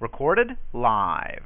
Recorded live.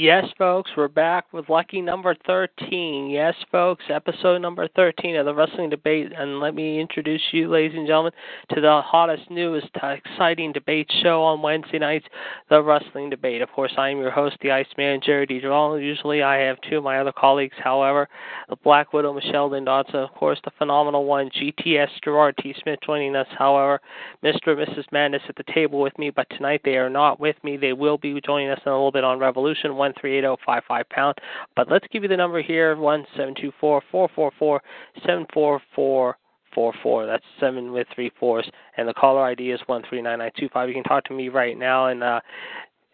Yes, folks, we're back with lucky number 13. Yes, folks, episode number 13 of the Wrestling Debate. And let me introduce you, ladies and gentlemen, to the hottest, newest, exciting debate show on Wednesday nights, the Wrestling Debate. Of course, I am your host, the Ice Iceman, Jerry DiGirolamo. Usually I have two of my other colleagues, however, the Black Widow, Michelle Dondazzo, of course, the phenomenal one, GTS Gerard T. Smith joining us, however, Mr. and Mrs. Madness at the table with me, but tonight they are not with me. They will be joining us in a little bit on Revolution. One three eight zero five five pound. But let's give you the number here: one seven two four four four four seven four four four four. That's seven with three fours, and the caller ID is one three nine nine two five. You can talk to me right now, and uh,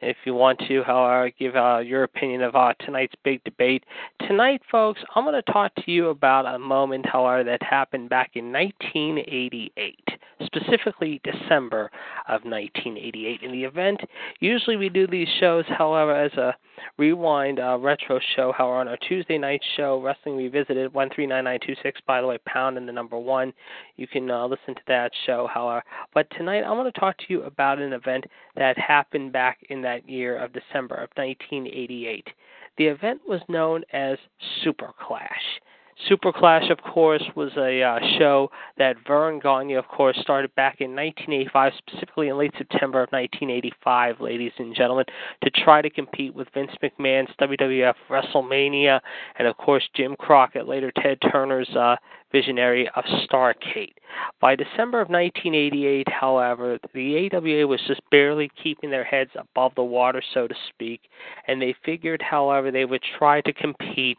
if you want to, however, give uh, your opinion of uh, tonight's big debate. Tonight, folks, I'm going to talk to you about a moment, however, that happened back in 1988, specifically December of 1988. In the event, usually we do these shows, however, as a rewind uh, retro show. However, on our Tuesday night show, Wrestling Revisited, 139926, by the way, pound and the number one. You can uh, listen to that show, however. But tonight, I'm going to talk to you about an event that happened back in that year of December of 1988. The event was known as Super Clash. Super Clash, of course, was a uh, show that Verne Gagne, of course, started back in 1985, specifically in late September of 1985, ladies and gentlemen, to try to compete with Vince McMahon's WWF WrestleMania, and of course Jim Crockett, later Ted Turner's uh, visionary of Starcade. By December of 1988, however, the AWA was just barely keeping their heads above the water, so to speak, and they figured, however, they would try to compete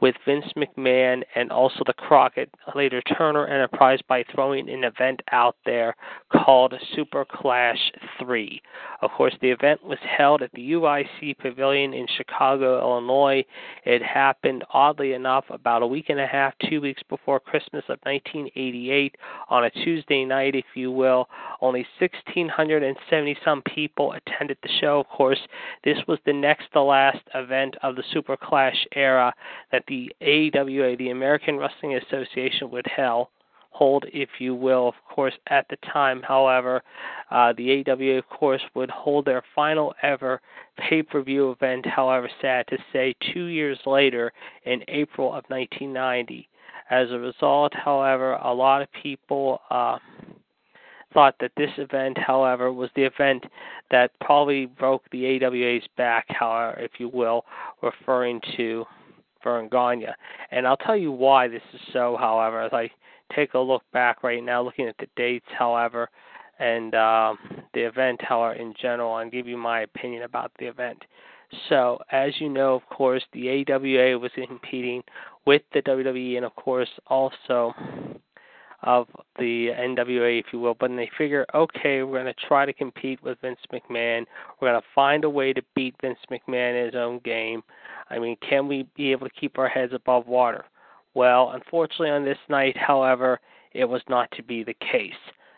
with Vince McMahon and also the Crockett, later Turner Enterprise, by throwing an event out there called Super Clash 3. Of course, the event was held at the UIC Pavilion in Chicago, Illinois. It happened, oddly enough, about a week and a half, two weeks before Christmas of 1988 on a Tuesday night, if you will. Only 1,670 some people attended the show. Of course, this was the next to last event of the Super Clash era that the AWA, the American Wrestling Association, would held hold, if you will. Of course, at the time, however, uh, the AWA, of course, would hold their final ever pay per view event, however, sad to say, two years later in April of 1990. As a result, however, a lot of people uh, thought that this event, however, was the event that probably broke the AWA's back, however, if you will, referring to Verne Gagne. And I'll tell you why this is so, however, as I take a look back right now, looking at the dates, however, and um, the event, however, in general, and give you my opinion about the event. So, as you know, of course, the AWA was competing with the WWE and, of course, also of the NWA, if you will. But they figure, okay, we're going to try to compete with Vince McMahon. We're going to find a way to beat Vince McMahon in his own game. I mean, can we be able to keep our heads above water? Well, unfortunately, on this night, however, it was not to be the case.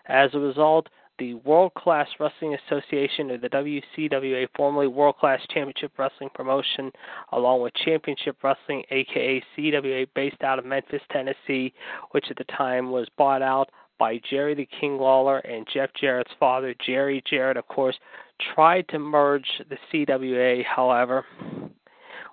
As a result, the World Class Wrestling Association, or the WCWA, formerly World Class Championship Wrestling Promotion, along with Championship Wrestling, aka CWA, based out of Memphis, Tennessee, which at the time was bought out by Jerry the King Lawler and Jeff Jarrett's father, Jerry Jarrett, of course, tried to merge the CWA, however,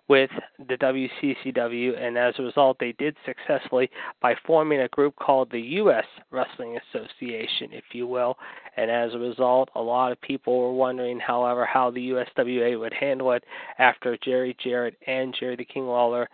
with the WCCW, and as a result, they did successfully by forming a group called the U.S. Wrestling Association, if you will. And as a result, a lot of people were wondering, however, how the USWA would handle it after Jerry Jarrett and Jerry the King Lawler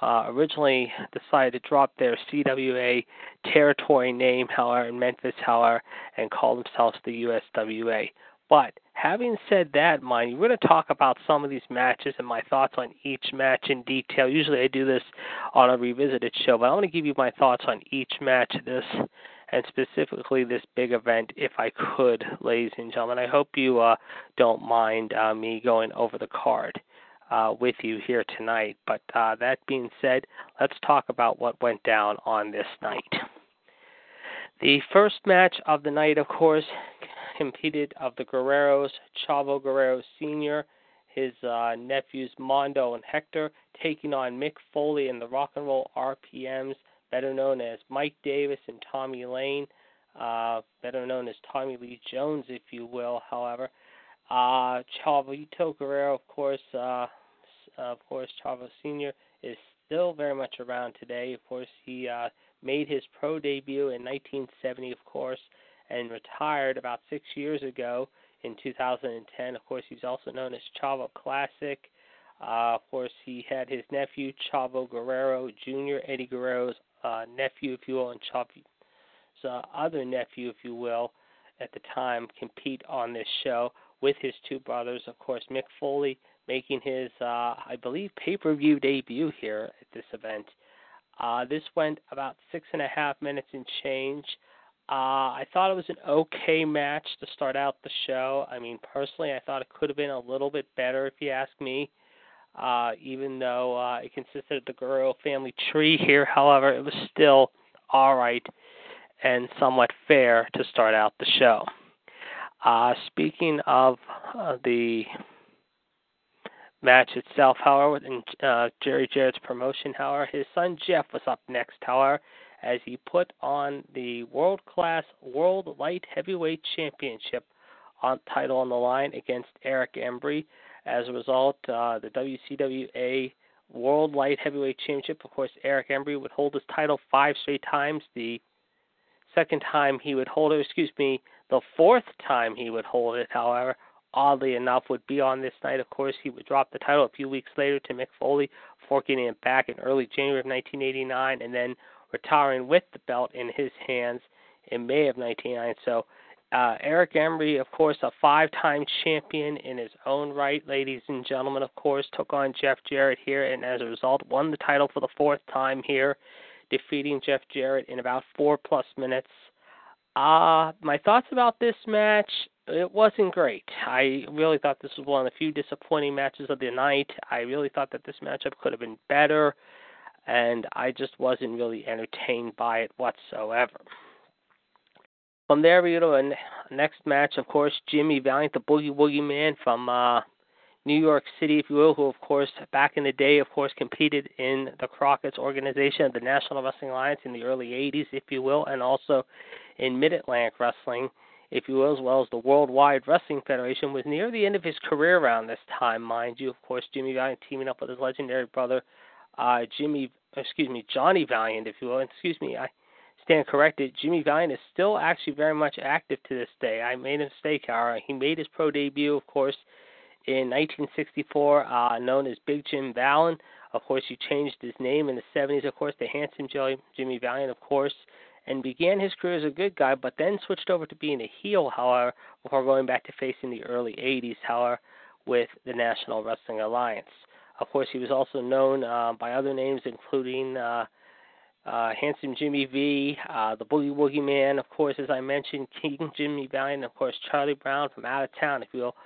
uh, originally decided to drop their CWA territory name, however, in Memphis, however, and call themselves the USWA. But having said that, mind you, we're going to talk about some of these matches and my thoughts on each match in detail. Usually I do this on a revisited show, but I want to give you my thoughts on each match this and specifically this big event if I could, ladies and gentlemen. I hope you uh, don't mind uh, me going over the card. Uh, with you here tonight. But uh, that being said, let's talk about what went down on this night. The first match of the night, of course, competed of the Guerreros, Chavo Guerrero Sr., his uh, nephews Mondo and Hector, taking on Mick Foley and the Rock and Roll RPMs, better known as Mike Davis and Tommy Lane, uh, better known as Tommy Lee Jones, if you will, however. Uh, Chavito Guerrero, of course, uh, of course, Chavo Senior is still very much around today. Of course, he uh, made his pro debut in 1970, of course, and retired about six years ago in 2010. Of course, he's also known as Chavo Classic. Uh, of course, he had his nephew Chavo Guerrero Jr., Eddie Guerrero's uh, nephew, if you will, and Chavo's uh, other nephew, if you will, at the time, compete on this show with his two brothers. Of course, Mick Foley making his, uh, I believe, pay-per-view debut here at this event. Uh, this went about six and a half minutes and change. Uh, I thought it was an okay match to start out the show. I mean, personally, I thought it could have been a little bit better if you ask me. Uh, even though uh, it consisted of the Guerrero family tree here, however, it was still all right and somewhat fair to start out the show. Uh, speaking of uh, the match itself, however, in uh, Jerry Jarrett's promotion, however, his son Jeff was up next, however, as he put on the world class World Light Heavyweight Championship on, title on the line against Eric Embry. As a result, uh, the WCWA World Light Heavyweight Championship, of course, Eric Embry would hold his title five straight times. The second time he would hold it, excuse me, the fourth time he would hold it, however, oddly enough, would be on this night. Of course, he would drop the title a few weeks later to Mick Foley, forking it back in early January of 1989, and then retiring with the belt in his hands in May of 1999. So, uh, Eric Embry, of course, a five-time champion in his own right, ladies and gentlemen. Of course, took on Jeff Jarrett here, and as a result, won the title for the fourth time here, defeating Jeff Jarrett in about four plus minutes. Uh, my thoughts about this match, it wasn't great. I really thought this was one of the few disappointing matches of the night. I really thought that this matchup could have been better, and I just wasn't really entertained by it whatsoever. From there, we go to a next match, of course, Jimmy Valiant, the Boogie Woogie Man from uh, New York City, if you will, who, of course, back in the day, of course, competed in the Crockett's organization, the National Wrestling Alliance, in the early 80s, if you will, and also in Mid Atlantic Wrestling, if you will, as well as the Worldwide Wrestling Federation, was near the end of his career around this time, mind you. Of course, Jimmy Valiant teaming up with his legendary brother, uh, Jimmy, excuse me, Johnny Valiant, if you will. Excuse me, I stand corrected. Jimmy Valiant is still actually very much active to this day. I made a mistake, however. He made his pro debut, of course, in 1964, uh, known as Big Jim Vallon. Of course, he changed his name in the 70s, of course, to Handsome Jimmy Valiant, of course and began his career as a good guy, but then switched over to being a heel, however, before going back to facing the early 80s, however, with the National Wrestling Alliance. Of course, he was also known uh, by other names, including uh, uh, Handsome Jimmy V, uh, the Boogie Woogie Man, of course, as I mentioned, King Jimmy Valiant, of course, Charlie Brown from out of town, if you will.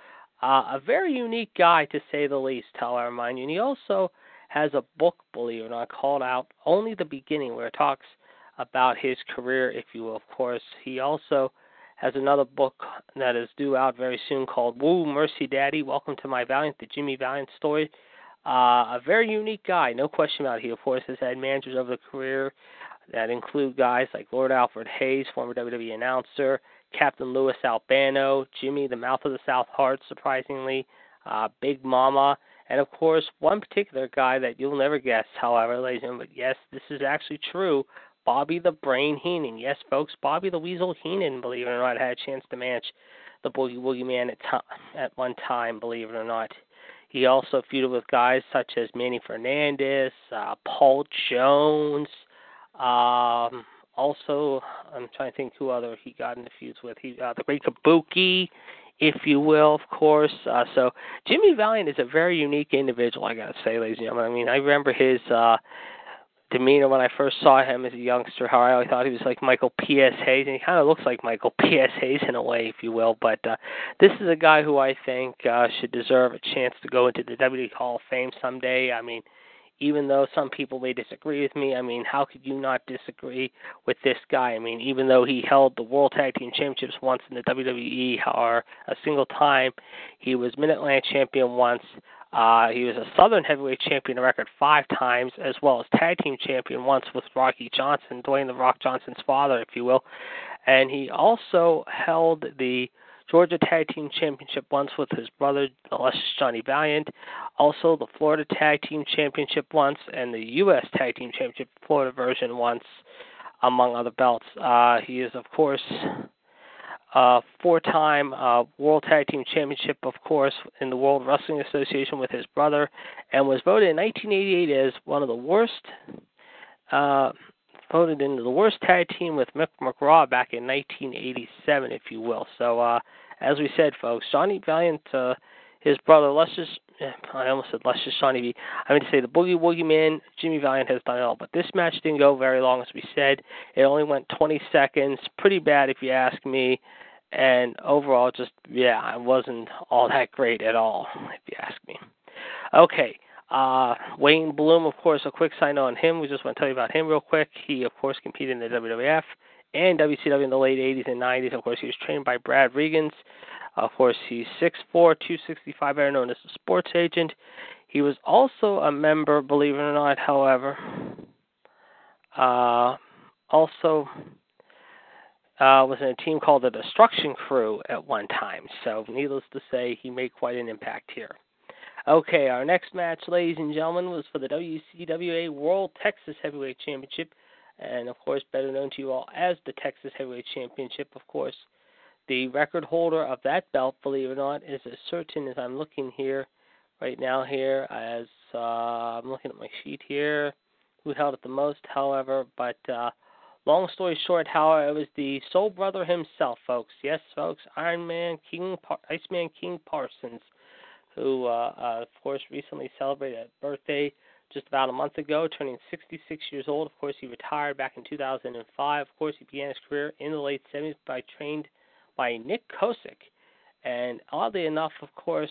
Uh, a very unique guy, to say the least, however, mind you. And he also has a book, believe it or not, called out Only the Beginning, where it talks – about his career, if you will. Of course, he also has another book that is due out very soon called Woo Mercy Daddy. Welcome to my Valiant, the Jimmy Valiant story. Uh, a very unique guy, no question about it. He, of course, has had managers over the career that include guys like Lord Alfred Hayes, former WWE announcer, Captain Louis Albano, Jimmy, the Mouth of the South Hart, surprisingly, uh, Big Mama, and of course, one particular guy that you'll never guess, however, ladies and gentlemen, but yes, this is actually true. Bobby the Brain Heenan. Yes, folks, Bobby the Weasel Heenan, believe it or not, had a chance to match the Boogie Woogie Man at, at one time, believe it or not. He also feuded with guys such as Manny Fernandez, uh, Paul Jones. Um, also, I'm trying to think who other he got in into feuds with. He, uh, the Great Kabuki, if you will, of course. Uh, so Jimmy Valiant is a very unique individual, I gotta say, ladies and gentlemen. I mean, I remember his uh, demeanor when I first saw him as a youngster, how I always thought he was like Michael P.S. Hayes, and he kind of looks like Michael P.S. Hayes in a way, if you will. But uh, this is a guy who I think uh, should deserve a chance to go into the WWE Hall of Fame someday. I mean, even though some people may disagree with me, I mean, how could you not disagree with this guy? I mean, even though he held the World Tag Team Championships once in the WWE, or a single time, he was Mid Atlantic Champion once. Uh, he was a Southern Heavyweight Champion a record five times, as well as Tag Team Champion once with Rocky Johnson, Dwayne the Rock Johnson's father, if you will. And he also held the Georgia Tag Team Championship once with his brother, the Luscious Johnny Valiant. Also, the Florida Tag Team Championship once, and the U.S. Tag Team Championship Florida version once, among other belts. Uh, he is, of course, uh, four-time uh, World Tag Team Championship, of course, in the World Wrestling Association with his brother, and was voted in 1988 as one of the worst. Uh, voted into the worst tag team with Mick McGraw back in 1987, if you will. So, uh, as we said, folks, Johnny Valiant, uh, his brother, let's just, I almost said Johnny V. I mean to say the Boogie Woogie Man, Jimmy Valiant has done it all. But this match didn't go very long, as we said. It only went 20 seconds. Pretty bad, if you ask me and overall, just yeah, it wasn't all that great at all, if you ask me. Okay, uh, Wayne Bloom, of course, a quick sign on him. We just want to tell you about him real quick. He, of course, competed in the WWF and WCW in the late 80s and 90s. Of course, he was trained by Brad Rheingans. Of course, he's 6'4", 265, better known as a sports agent. He was also a member, believe it or not, however, uh, also uh, was in a team called the Destruction Crew at one time. So, needless to say, he made quite an impact here. Okay, our next match, ladies and gentlemen, was for the WCWA World Texas Heavyweight Championship, and of course, better known to you all as the Texas Heavyweight Championship. Of course, the record holder of that belt, believe it or not, is as certain as I'm looking here right now. Here, as uh, I'm looking at my sheet here, who held it the most, however, but. Uh, Long story short, however, it was the Soul Brother himself, folks. Yes, folks, Iron Man King, Par- Iceman King Parsons, who, uh, uh, of course, recently celebrated a birthday just about a month ago, turning 66 years old. Of course, he retired back in 2005. Of course, he began his career in the late 70s by trained by Nick Kosick. And oddly enough, of course,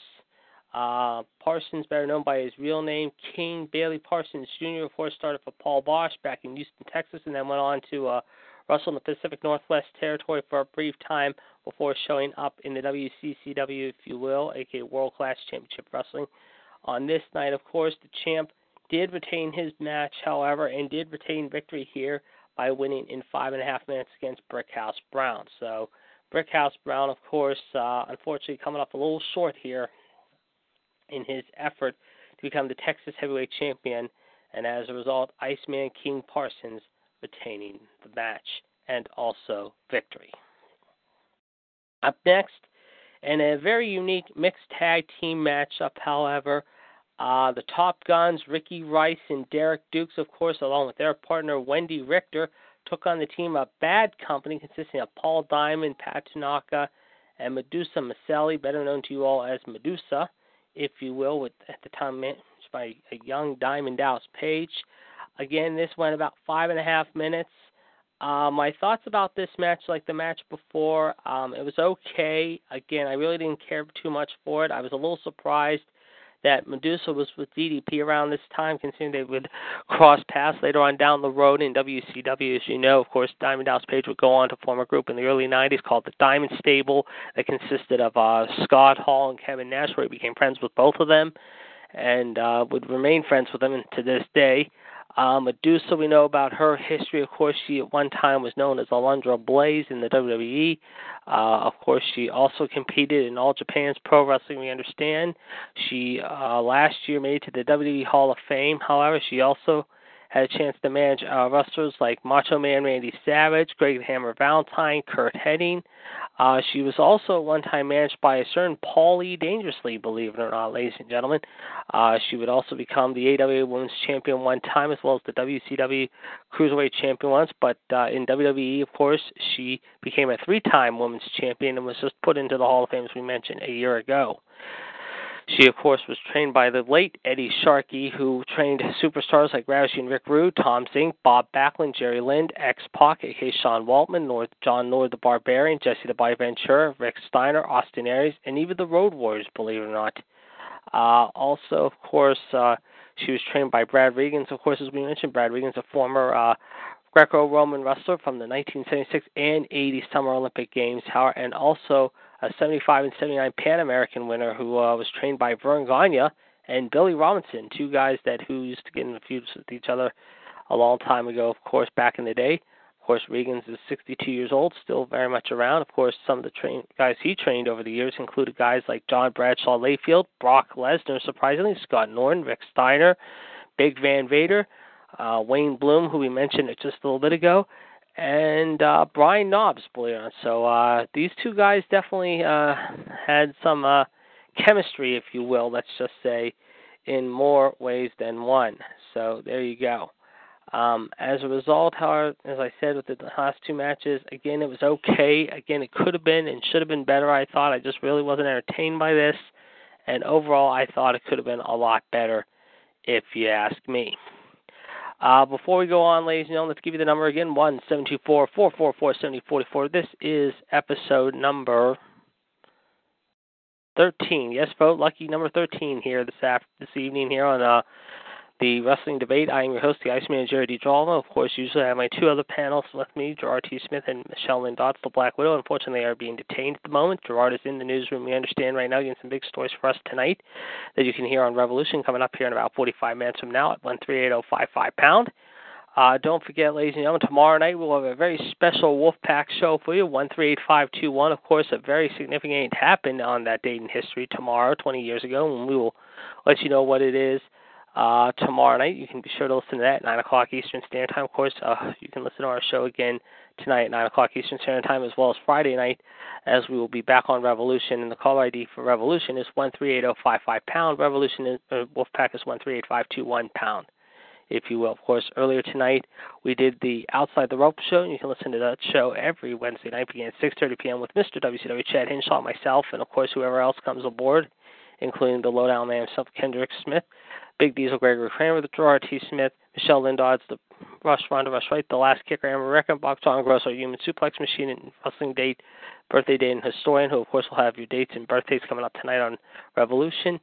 uh, Parsons, better known by his real name, King Bailey Parsons Jr., of course, started for Paul Boesch back in Houston, Texas, and then went on to uh, wrestle in the Pacific Northwest Territory for a brief time before showing up in the WCCW, if you will, aka World Class Championship Wrestling. On this night, of course, the champ did retain his match, however, and did retain victory here by winning in five and a half minutes against Brickhouse Brown. So, Brickhouse Brown, of course, uh, unfortunately coming up a little short here in his effort to become the Texas Heavyweight Champion, and as a result, Iceman King Parsons retaining the match and also victory. Up next, in a very unique mixed tag team matchup, however, uh, the Top Guns, Ricky Rice and Derek Dukes, of course, along with their partner Wendi Richter, took on the team of Bad Company consisting of Paul Diamond, Pat Tanaka, and Medusa Miceli, better known to you all as Medusa if you will, with at the time managed by a young Diamond Dallas Page. Again, this went about five and a half minutes. Uh, my thoughts about this match, like the match before, um, it was okay. Again, I really didn't care too much for it. I was a little surprised that Medusa was with DDP around this time, considering they would cross paths later on down the road in WCW. As you know, of course, Diamond Dallas Page would go on to form a group in the early 90s called the Diamond Stable that consisted of uh, Scott Hall and Kevin Nash, where he became friends with both of them and uh, would remain friends with them to this day. Uh, Medusa, we know about her history. Of course, she at one time was known as Alundra Blaze in the WWE. Uh, of course, she also competed in All Japan's Pro Wrestling. We understand. She uh, last year made it to the WWE Hall of Fame. However, she also had a chance to manage uh, wrestlers like Macho Man Randy Savage, Greg Hammer Valentine, Curt Hennig. Uh, she was also at one time managed by a certain Paulie Dangerously, believe it or not, ladies and gentlemen. Uh, she would also become the AWA Women's Champion one time, as well as the WCW Cruiserweight Champion once. But uh, in WWE, of course, she became a three-time Women's Champion and was just put into the Hall of Fame, as we mentioned, a year ago. She, of course, was trained by the late Eddie Sharkey, who trained superstars like Ravishing and Rick Rude, Tom Zenk, Bob Backlund, Jerry Lind, X Pac, aka Sean Waltman, North, John Lord the Barbarian, Jesse the Body Ventura, Rick Steiner, Austin Aries, and even the Road Warriors, believe it or not. Uh, also, of course, uh, she was trained by Brad Rheingans. Of course, as we mentioned, Brad Rheingans, a former uh, Greco-Roman wrestler from the 1976 and 80 Summer Olympic Games, and also a 75 and 79 Pan American winner who uh, was trained by Verne Gagne and Billy Robinson, two guys that who used to get in feuds with each other a long time ago, of course, back in the day. Of course, Rheingans is 62 years old, still very much around. Of course, some of the train guys he trained over the years included guys like John Bradshaw Layfield, Brock Lesnar, surprisingly, Scott Norton, Rick Steiner, Big Van Vader, uh, Wayne Bloom, who we mentioned just a little bit ago, and uh, Brian Knobbs, believe it or not. So uh, these two guys definitely uh, had some uh, chemistry, if you will, let's just say, in more ways than one. So there you go. Um, as a result, however, as I said with the last two matches, again, it was okay. Again, it could have been and should have been better, I thought. I just really wasn't entertained by this. And overall, I thought it could have been a lot better, if you ask me. Uh, before we go on, ladies and gentlemen, let's give you the number again: one seven two four four four four seventy forty four. This is episode number thirteen. Yes, vote lucky number thirteen here this after this evening here on uh, the Wrestling Debate. I am your host, the Iceman, Jerry DiGirolamo. Of course, usually I have my two other panels with me, Gerard T. Smith and Michelle Lynn Dodds, the Black Widow. Unfortunately, they are being detained at the moment. Gerard is in the newsroom, we understand, right now, getting some big stories for us tonight that you can hear on Revolution coming up here in about 45 minutes from now at 138055 pound. Uh, don't forget, ladies and gentlemen, tomorrow night we'll have a very special Wolfpack show for you, 138521. Of course, a very significant happened on that date in history tomorrow, 20 years ago, and we will let you know what it is uh, tomorrow night. You can be sure to listen to that at 9 o'clock Eastern Standard Time. Of course, uh, you can listen to our show again tonight at 9 o'clock Eastern Standard Time as well as Friday night as we will be back on Revolution. And the caller ID for Revolution is 138055 pound. Revolution is, uh, Wolfpack is 138521 pound. If you will, of course, earlier tonight we did the Outside the Rope show, and you can listen to that show every Wednesday night beginning at 6:30 p.m. with Mr. WCW Chad Hinshaw, myself, and of course whoever else comes aboard, including the lowdown man himself, Kendrick Smith. Big Diesel, Gregory Kramer, the Gerard T. Smith, Michelle Lynn Dodds, the Rush Ronda Rush Right, the Last Kicker, Amber Reckenbach, John Gross, our Human Suplex Machine, and Wrestling Date, Birthday Date, and Historian, who of course will have your dates and birthdays coming up tonight on Revolution.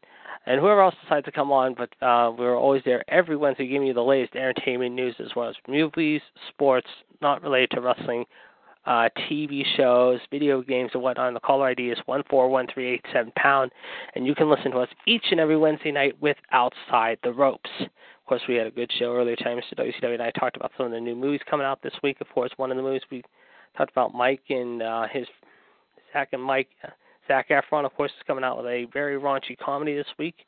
And whoever else decides to come on, but uh, we're always there every Wednesday giving you the latest entertainment news as well as movies, sports, not related to wrestling, uh, TV shows, video games, and whatnot. The caller ID is one four one three eight seven pound, and you can listen to us each and every Wednesday night with Outside the Ropes. Of course, we had a good show earlier tonight. Mr. WCW and I talked about some of the new movies coming out this week. Of course, one of the movies we talked about Mike and uh, his Zac and Mike. Uh, Zac Efron, of course, is coming out with a very raunchy comedy this week.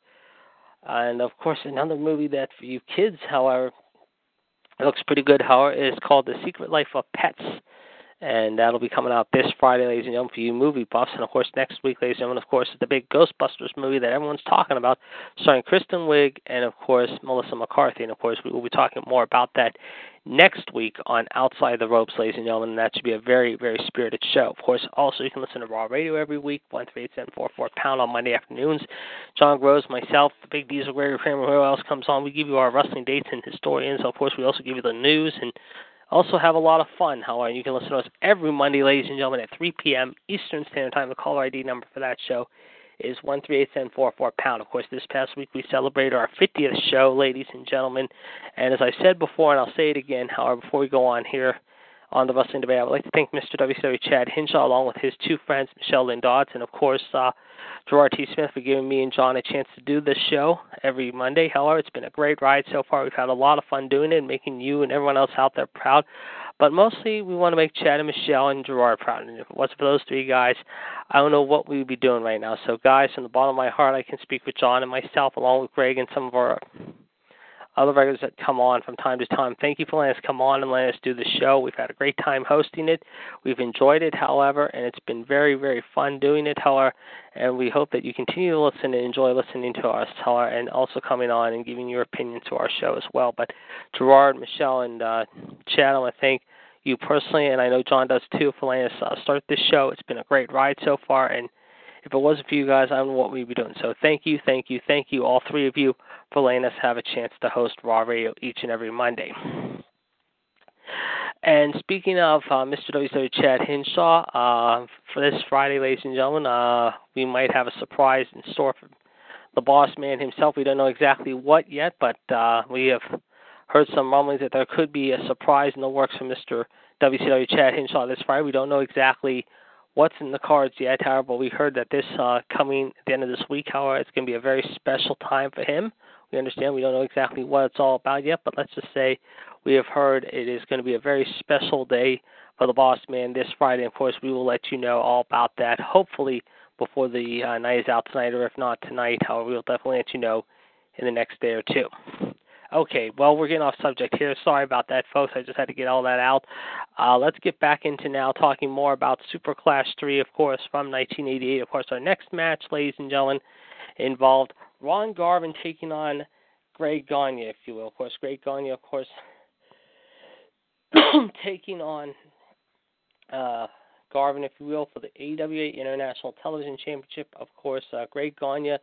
And of course, another movie that for you kids, however, looks pretty good. However, is called The Secret Life of Pets and that'll be coming out this Friday, ladies and gentlemen, for you movie buffs. And of course, next week, ladies and gentlemen, of course, is the big Ghostbusters movie that everyone's talking about, starring Kristen Wiig and of course Melissa McCarthy. And of course, we will be talking more about that next week on Outside the Ropes, ladies and gentlemen. And that should be a very, very spirited show. Of course, also you can listen to Raw Radio every week, one three eight seven four four pound on Monday afternoons. John Gross, myself, the Big Diesel, Gregory Kramer, who else comes on? We give you our wrestling dates and historians. Of course, we also give you the news and also have a lot of fun. However, you can listen to us every Monday, ladies and gentlemen, at 3 p.m. Eastern Standard Time. The caller ID number for that show is one three eight seven four four pound. Of course, this past week we celebrated our 50th show, ladies and gentlemen. And as I said before, and I'll say it again, however, before we go on here, on the Wrestling Debate. I would like to thank Mr. WCW Chad Hinshaw along with his two friends, Michelle Lynn Dodds, and of course, uh, Gerard T. Smith for giving me and John a chance to do this show every Monday. However, it's been a great ride so far. We've had a lot of fun doing it and making you and everyone else out there proud. But mostly, we want to make Chad and Michelle and Gerard proud. And if it wasn't for those three guys, I don't know what we would be doing right now. So, guys, from the bottom of my heart, I can speak with John and myself, along with Greg and some of our other regulars that come on from time to time. Thank you for letting us come on and letting us do the show. We've had a great time hosting it. We've enjoyed it, however, and it's been very, very fun doing it, however, and we hope that you continue to listen and enjoy listening to us, however, and also coming on and giving your opinion to our show as well. But Gerard, Michelle, and uh, Chad, I want to thank you personally, and I know John does too, for letting us uh, start this show. It's been a great ride so far, and if it wasn't for you guys, I don't know what we'd be doing. So thank you, thank you, thank you, all three of you, for letting us have a chance to host Raw Radio each and every Monday. And speaking of uh, Mr. WCW Chad Hinshaw, uh, for this Friday, ladies and gentlemen, uh, we might have a surprise in store for the boss man himself. We don't know exactly what yet, but uh, we have heard some rumblings that there could be a surprise in the works for Mr. WCW Chad Hinshaw this Friday. We don't know exactly what's in the cards yet, however, we heard that this uh, coming at the end of this week, however, it's going to be a very special time for him. We understand we don't know exactly what it's all about yet, but let's just say we have heard it is going to be a very special day for the Boss Man this Friday. Of course, we will let you know all about that. Hopefully before the uh, night is out tonight, or if not tonight. However, we'll definitely let you know in the next day or two. Okay, well, we're getting off subject here. Sorry about that, folks. I just had to get all that out. Uh, let's get back into now talking more about Super Clash 3, of course, from 1988. Of course, our next match, ladies and gentlemen, involved Ron Garvin taking on Greg Gagne, if you will. Of course, Greg Gagne, of course, taking on uh, Garvin, if you will, for the AWA International Television Championship. Of course, uh, Greg Gagne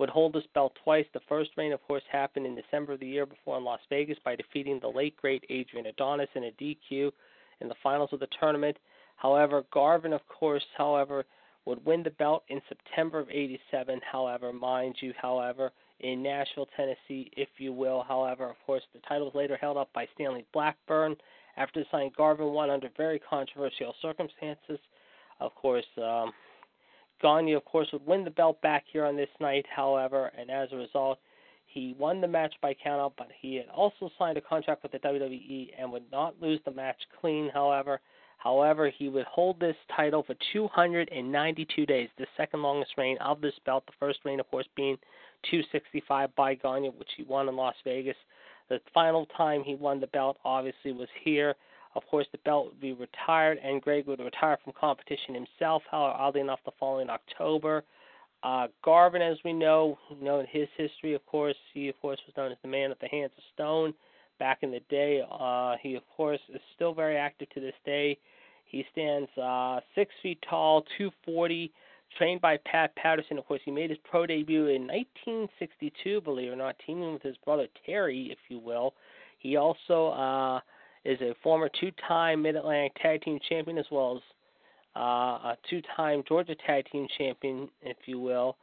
would hold this belt twice. The first reign, of course, happened in December of the year before in Las Vegas by defeating the late great Adrian Adonis in a DQ in the finals of the tournament. However, Garvin, of course, however, would win the belt in September of 87, however, mind you, however, in Nashville, Tennessee, if you will. However, of course, the title was later held up by Stanley Blackburn after deciding Garvin won under very controversial circumstances. Of course, um, Gagne, of course, would win the belt back here on this night, however, and as a result, he won the match by countout, but he had also signed a contract with the WWE and would not lose the match clean, however. However, he would hold this title for 292 days, the second longest reign of this belt. The first reign, of course, being 265 by Gagne, which he won in Las Vegas. The final time he won the belt, obviously, was here of course, the belt would be retired, and Greg would retire from competition himself. However, oddly enough, the following October, uh, Garvin, as we know, you know his history, of course, he of course was known as the man at the hands of stone back in the day. Uh, he of course is still very active to this day. He stands uh, six feet tall, 240, trained by Pat Patterson. Of course, he made his pro debut in 1962, believe it or not, teaming with his brother Terry, if you will. He also uh, is a former two-time Mid-Atlantic Tag Team Champion as well as uh, a two-time Georgia Tag Team Champion, if you will.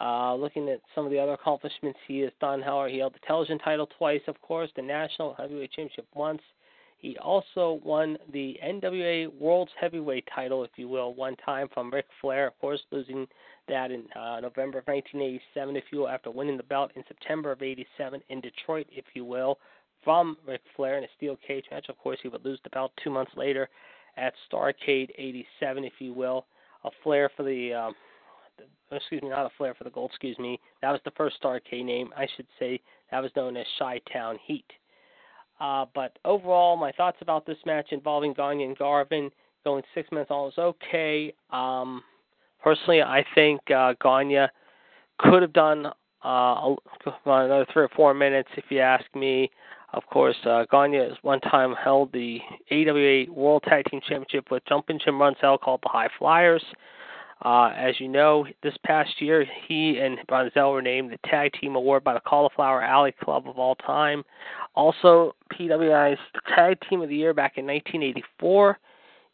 Uh, looking at some of the other accomplishments he has done, however, he held the television title twice, of course, the National Heavyweight Championship once. He also won the NWA World's Heavyweight title, if you will, one time from Ric Flair, of course, losing that in uh, November of 1987, if you will, after winning the belt in September of 87 in Detroit, if you will from Ric Flair in a steel cage match. Of course, he would lose the belt two months later at Starcade 87, if you will. A Flair for the, um, excuse me, not a Flair for the gold, excuse me. That was the first Starcade name. I should say that was known as Chi Town Heat. Uh, but overall, my thoughts about this match involving Gagne and Garvin going six minutes on was okay. Um, personally, I think uh, Gagne could have done uh, another three or four minutes, if you ask me. Of course, uh, Gagne has one time held the AWA World Tag Team Championship with Jumpin' Jim Brunzell called the High Flyers. Uh, as you know, this past year, he and Brunzell were named the Tag Team Award by the Cauliflower Alley Club of all time. Also, PWI's Tag Team of the Year back in 1984,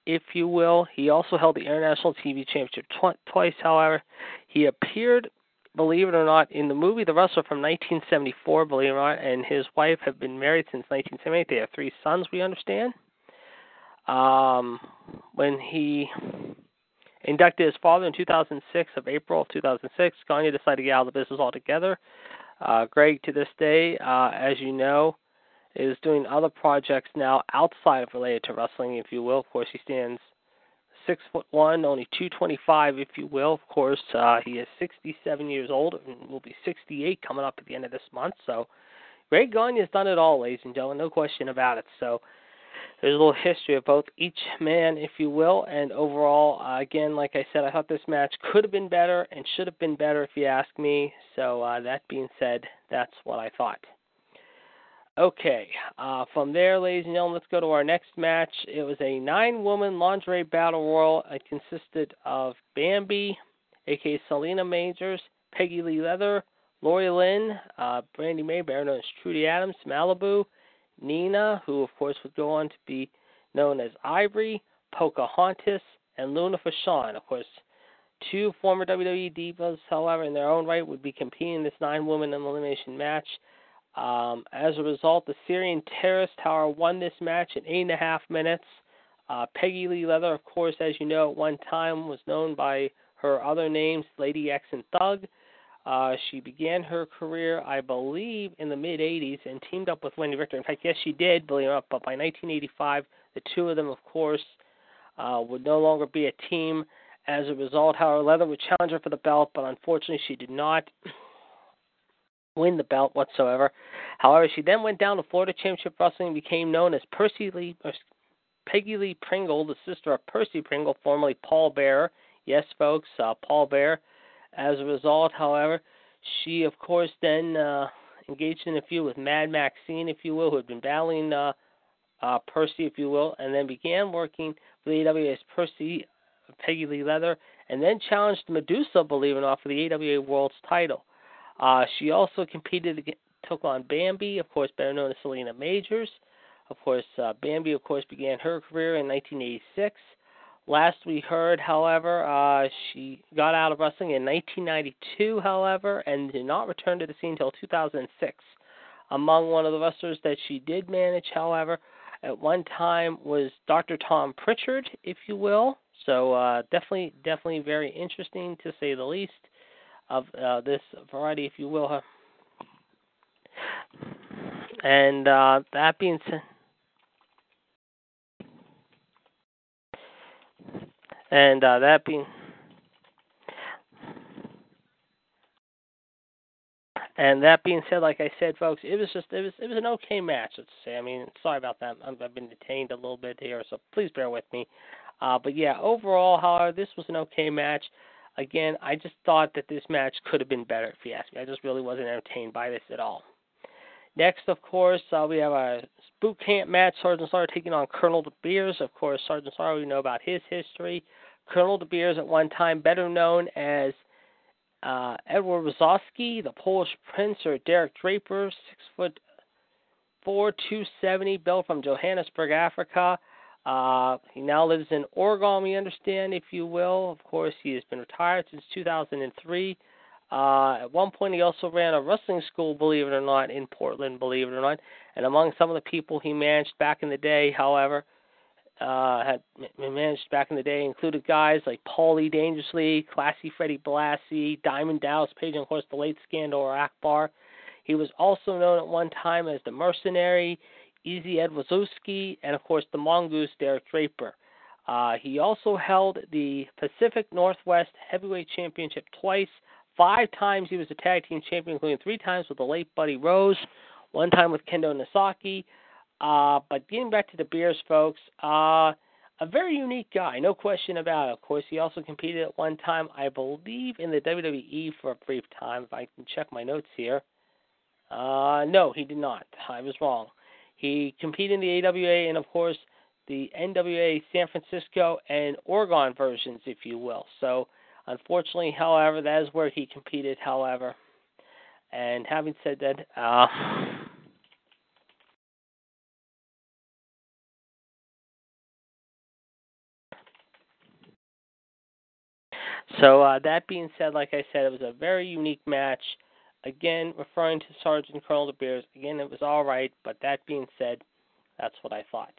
if you will. He also held the International TV Championship tw- twice, however. He appeared believe it or not, in the movie The Wrestler from 1974, believe it or not, and his wife have been married since 1978. They have three sons, we understand. Um, when he inducted his father in 2006 of April 2006, Gagne decided to get out of the business altogether. Uh, Greg, to this day, uh, as you know, is doing other projects now outside of related to wrestling, if you will. Of course, he stands six foot one, only 225, if you will. Of course, uh, he is 67 years old and will be 68 coming up at the end of this month. So, Greg Gagne has done it all, ladies and gentlemen, no question about it. So, there's a little history of both each man, if you will, and overall, uh, again, like I said, I thought this match could have been better and should have been better, if you ask me. So, uh, that being said, that's what I thought. Okay, uh, from there, ladies and gentlemen, let's go to our next match. It was a nine woman lingerie battle royal. It consisted of Bambi, aka Selina Majors, Peggy Lee Leather, Lori Lynn, uh, Brandy May, known as Trudy Adams, Malibu, Nina, who of course would go on to be known as Ivory, Pocahontas, and Luna Vachon. Of course, two former WWE divas, however, in their own right, would be competing in this nine woman elimination match. Um, as a result, the Syrian terrorist tower won this match in eight and a half minutes. Uh, Peggy Lee Leather, of course, as you know, at one time was known by her other names, Lady X and Thug. Uh, she began her career, I believe, in the mid 80s and teamed up with Wendi Richter. In fact, yes, she did, believe it or not, but by 1985, the two of them, of course, uh, would no longer be a team. As a result, however, Leather would challenge her for the belt, but unfortunately, she did not win the belt whatsoever. However, she then went down to Florida Championship Wrestling and became known as Percy Lee, or Peggy Lee Pringle, the sister of Percy Pringle, formerly Paul Bearer. Yes, folks, uh, Paul Bearer. As a result, however, she, of course, then uh, engaged in a feud with Mad Maxine, if you will, who had been battling uh, uh, Percy, if you will, and then began working for the AWA as Percy Peggy Lee Leather, and then challenged Medusa, believe it or not, for the AWA World's title. Uh, she also competed, took on Bambi, of course, better known as Selina Majors. Of course, uh, Bambi, of course, began her career in 1986. Last we heard, however, uh, she got out of wrestling in 1992, however, and did not return to the scene until 2006. Among one of the wrestlers that she did manage, however, at one time was Dr. Tom Prichard, if you will. So uh, definitely, definitely very interesting to say the least of uh, this variety, if you will. Huh? And uh, that being said, and uh, that being And that being said, like I said, folks, it was just it was it was an okay match. Let's say. I mean, sorry about that. i have been detained a little bit here, so please bear with me. Uh, but yeah, overall, however, this was an okay match. Again, I just thought that this match could have been better, if you ask me. I just really wasn't entertained by this at all. Next, of course, uh, we have a boot camp match. Sergeant Slaughter taking on Colonel De Beers. Of course, Sergeant Slaughter, we know about his history. Colonel De Beers, at one time better known as uh, Edward Wazowski, the Polish Prince, or Derek Draper, six foot four, two seventy, built from Johannesburg, Africa. Uh, he now lives in Oregon, we understand, if you will. Of course, he has been retired since 2003. Uh, at one point, he also ran a wrestling school, believe it or not, in Portland, believe it or not. And among some of the people he managed back in the day, however, uh, had managed back in the day included guys like Paulie Dangerously, Classy Freddie Blassie, Diamond Dallas Page, and of course the late Skandor Akbar. He was also known at one time as the Mercenary, Easy Ed Wazowski, and of course the Mongoose Derek Draper. Uh, he also held the Pacific Northwest Heavyweight Championship twice. Five times he was a tag team champion, including three times with the late Buddy Rose, one time with Kendo Nasaki, uh, but getting back to the Beers, folks, uh, a very unique guy, no question about it. Of course, he also competed at one time, I believe, in the WWE for a brief time. If I can check my notes here. Uh, no, he did not. I was wrong. He competed in the AWA and, of course, the NWA San Francisco and Oregon versions, if you will. So, unfortunately, however, that is where he competed, however. And having said that, uh, So uh, that being said, like I said, it was a very unique match. Again, referring to Sergeant Colonel De Beers, again, it was all right. But that being said, that's what I thought.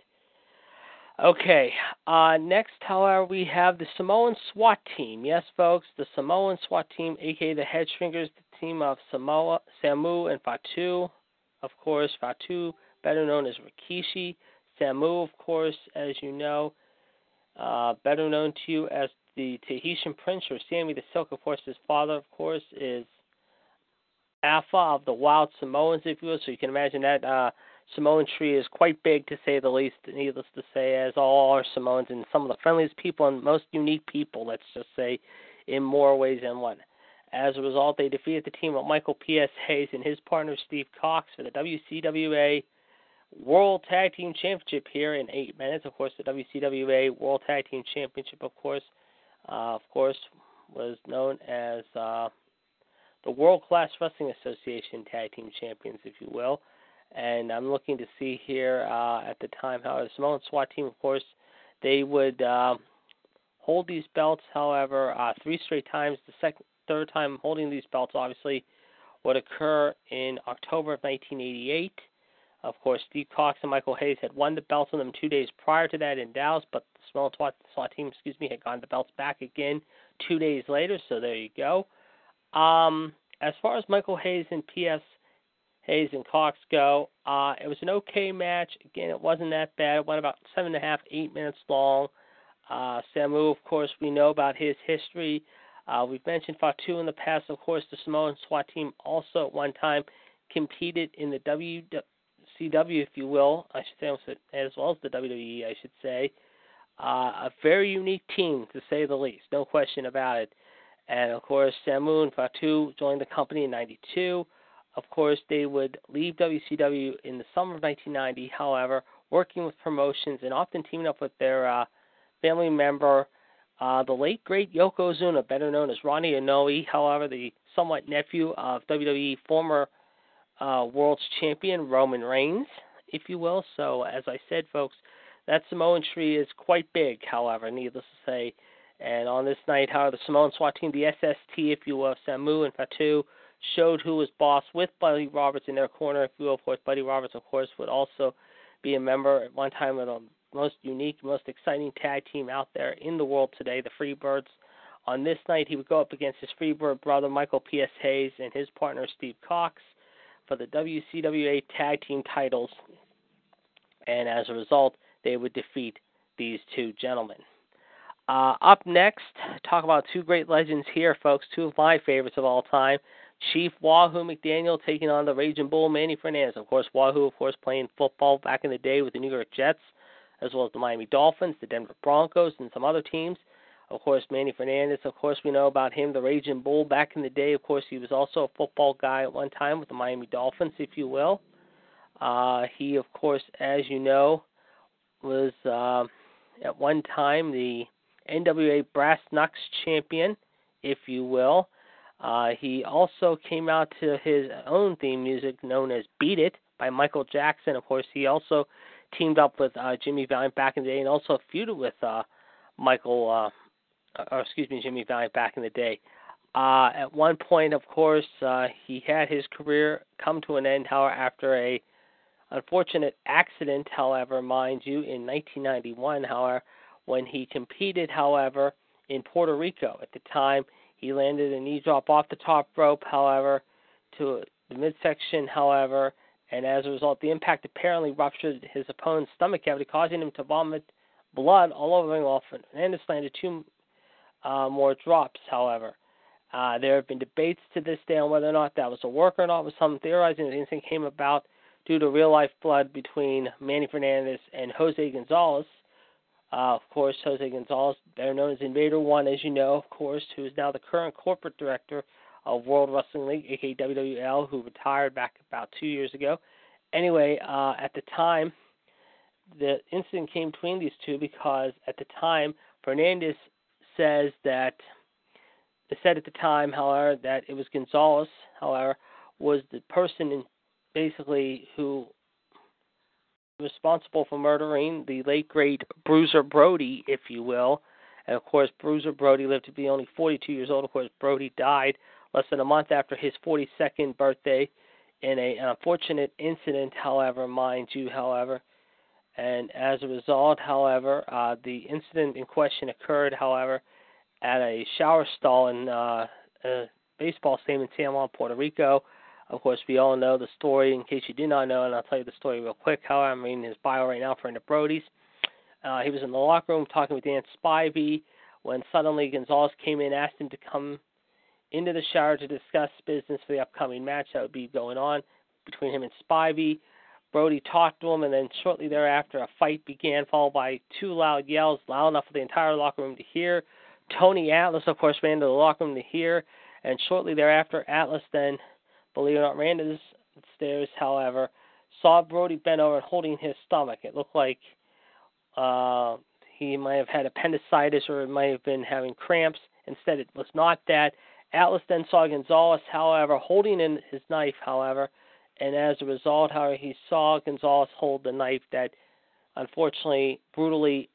Okay, uh, next, however, we have the Samoan SWAT team. Yes, folks, the Samoan SWAT team, aka the Headshrinkers, the team of Samoa, Samu, and Fatu. Of course, Fatu, better known as Rikishi. Samu, of course, as you know, uh, better known to you as the Tahitian prince, or Sammy the Silk, of course, his father, of course, is Afa of the wild Samoans, if you will. So you can imagine that uh, Samoan tree is quite big, to say the least. Needless to say, as all are Samoans and some of the friendliest people and most unique people, let's just say, in more ways than one. As a result, they defeated the team of Michael P.S. Hayes and his partner Steve Cox for the WCWA World Tag Team Championship here in eight minutes. Of course, the WCWA World Tag Team Championship, of course, uh, of course, was known as uh, the World Class Wrestling Association Tag Team Champions, if you will. And I'm looking to see here uh, at the time how the Samoan SWAT team, of course, they would uh, hold these belts. However, uh, three straight times. The second, third time holding these belts, obviously, would occur in October of 1988. Of course, Steve Cox and Michael Hayes had won the belts on them two days prior to that in Dallas, but the SWAT, SWAT team, excuse me, had gotten the belts back again two days later. So there you go. Um, as far as Michael Hayes and P.S. Hayes and Cox go, uh, it was an okay match. Again, it wasn't that bad. It went about seven and a half, eight minutes long. Uh, Samu, of course, we know about his history. Uh, we've mentioned Fatu in the past. Of course, the Samoan SWAT team also at one time competed in the WCW, if you will, I should say, as well as the WWE, I should say. Uh, a very unique team, to say the least, no question about it. And of course, Samu and Fatu joined the company in '92. Of course, they would leave WCW in the summer of 1990. However, working with promotions and often teaming up with their uh, family member, uh, the late great Yokozuna, better known as Ronnie Anoa'i. However, the somewhat nephew of WWE former uh, World's Champion Roman Reigns, if you will. So, as I said, folks, that Samoan tree is quite big. However, needless to say. And on this night, how the Samoan SWAT team, the SST, if you will, Samu and Fatu, showed who was boss with Buddy Roberts in their corner. If you will, of course, Buddy Roberts, of course, would also be a member at one time of the most unique, most exciting tag team out there in the world today, the Freebirds. On this night, he would go up against his Freebird brother Michael P.S. Hayes and his partner Steve Cox for the WCWA tag team titles. And as a result, they would defeat these two gentlemen. Uh, up next, talk about two great legends here, folks. Two of my favorites of all time. Chief Wahoo McDaniel taking on the Raging Bull Manny Fernandez. Of course, Wahoo, of course, playing football back in the day with the New York Jets, as well as the Miami Dolphins, the Denver Broncos, and some other teams. Of course, Manny Fernandez, of course, we know about him, the Raging Bull back in the day. Of course, he was also a football guy at one time with the Miami Dolphins, if you will. Uh, he, of course, as you know, was uh, at one time the NWA Brass Knucks champion, if you will. Uh, he also came out to his own theme music known as Beat It by Michael Jackson. Of course, he also teamed up with uh, Jimmy Valiant back in the day and also feuded with uh, Michael, uh, or excuse me, Jimmy Valiant back in the day. Uh, at one point, of course, uh, he had his career come to an end, however, after a unfortunate accident, however, mind you, in 1991, however, when he competed, however, in Puerto Rico. At the time, he landed a knee drop off the top rope, however, to the midsection, however, and as a result, the impact apparently ruptured his opponent's stomach cavity, causing him to vomit blood all over him off. Fernandez landed two uh, more drops, however. Uh, there have been debates to this day on whether or not that was a work or not, with some theorizing that the incident came about due to real life blood between Manny Fernandez and Jose Gonzalez. Uh, of course, Jose Gonzalez, better known as Invader One, as you know, of course, who is now the current corporate director of World Wrestling League, aka WWL, who retired back about two years ago. Anyway, uh, at the time, the incident came between these two because at the time, Fernandez says that said at the time, however, that it was Gonzalez, however, was the person in basically who responsible for murdering the late great Bruiser Brody, if you will. And of course, Bruiser Brody lived to be only 42 years old. Of course, Brody died less than a month after his 42nd birthday in a, an unfortunate incident, however, mind you, however. And as a result, however, uh, the incident in question occurred, however, at a shower stall in uh, a baseball stadium in San Juan, Puerto Rico. Of course, we all know the story. In case you do not know, and I'll tell you the story real quick. How I'm reading his bio right now for the Brodies. Uh, he was in the locker room talking with Dan Spivey when suddenly Gonzalez came in, and asked him to come into the shower to discuss business for the upcoming match that would be going on between him and Spivey. Brody talked to him, and then shortly thereafter, a fight began, followed by two loud yells, loud enough for the entire locker room to hear. Tony Atlas, of course, ran to the locker room to hear, and shortly thereafter, Atlas then Believe it or not, ran to the stairs, however, saw Brody bent over and holding his stomach. It looked like uh, he might have had appendicitis or it might have been having cramps. Instead, it was not that. Atlas then saw Gonzalez, however, holding in his knife, however, and as a result, however, he saw Gonzalez hold the knife that unfortunately brutally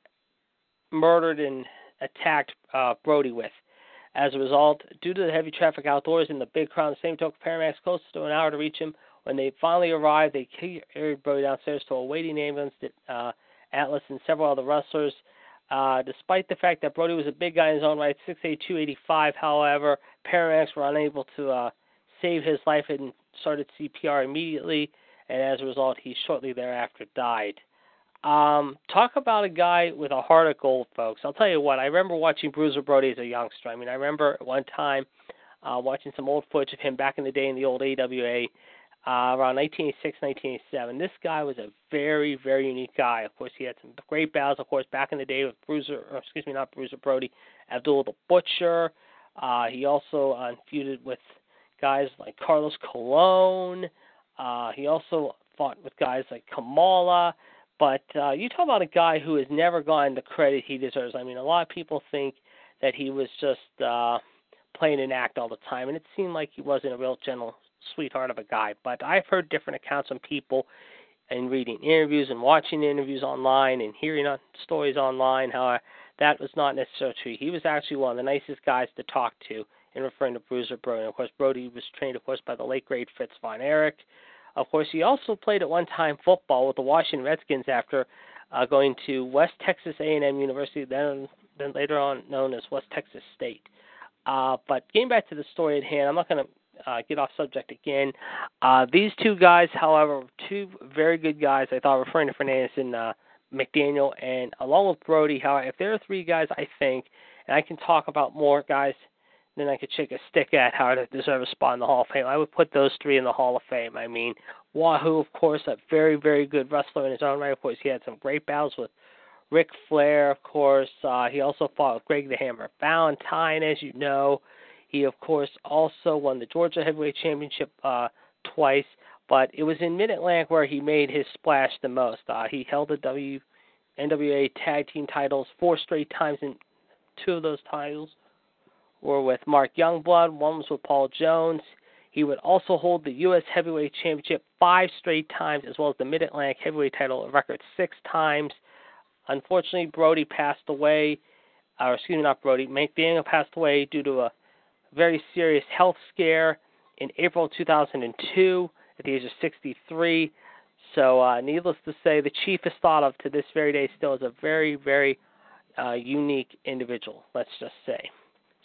murdered and attacked uh, Brody with. As a result, due to the heavy traffic outdoors and the big crowd, the same token Paramax close to an hour to reach him. When they finally arrived, they carried Brody downstairs to a waiting ambulance that uh, Atlas and several other wrestlers. Uh, despite the fact that Brody was a big guy in his own right, 6'8", 285, however, Paramax were unable to uh, saved his life and started CPR immediately, and as a result, he shortly thereafter died. Um, talk about a guy with a heart of gold, folks. I'll tell you what. I remember watching Bruiser Brody as a youngster. I mean, I remember one time uh, watching some old footage of him back in the day in the old AWA uh, around 1986, 1987. This guy was a very, very unique guy. Of course, he had some great battles. Of course, back in the day with Bruiser, or excuse me, not Bruiser Brody, Abdul the Butcher. Uh, he also uh, feuded with guys like Carlos Colon. Uh, he also fought with guys like Kamala. But uh, you talk about a guy who has never gotten the credit he deserves. I mean, a lot of people think that he was just uh, playing an act all the time, and it seemed like he wasn't a real gentle sweetheart of a guy. But I've heard different accounts from people and reading interviews and watching interviews online and hearing stories online how that was not necessarily true. He was actually one of the nicest guys to talk to in referring to Bruiser Brody. And of course, Brody was trained, of course, by the late great Fritz von Erich. Of course, he also played at one time football with the Washington Redskins after uh, going to West Texas A&M University, then then later on known as West Texas State. Uh, but getting back to the story at hand, I'm not going to uh, get off subject again. Uh, these two guys, however, two very good guys. I thought referring to Fernandez and uh, McDaniel, and along with Brody. How if there are three guys, I think, and I can talk about more guys than I could shake a stick at how to deserve a spot in the Hall of Fame. I would put those three in the Hall of Fame. I mean, Wahoo, of course, a very, very good wrestler in his own right. Of course, he had some great battles with Ric Flair, of course. Uh, he also fought with Greg the Hammer Valentine, as you know. He, of course, also won the Georgia Heavyweight Championship uh, twice, but it was in Mid Atlantic where he made his splash the most. Uh, he held the w, NWA Tag Team titles four straight times, and two of those titles were with Mark Youngblood, one was with Paul Jones. He would also hold the U.S. Heavyweight Championship five straight times, as well as the Mid Atlantic Heavyweight title, a record six times. Unfortunately, Brody passed away, or excuse me, not Brody, McDaniel passed away due to a very serious health scare in April 2002 at the age of 63. So, uh, needless to say, the chief is thought of to this very day still as a very, very uh, unique individual, let's just say.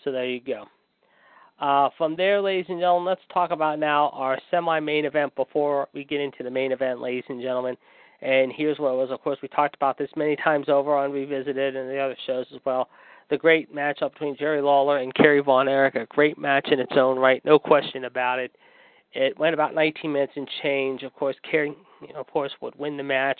So, there you go. Uh, from there, ladies and gentlemen, let's talk about now our semi main event before we get into the main event, ladies and gentlemen. And here's what it was. Of course, we talked about this many times over on Revisited and the other shows as well the great matchup between Jerry Lawler and Kerry Von Erich, a great match in its own right, no question about it. It went about 19 minutes and change. Of course, Kerry, you know, of course, would win the match,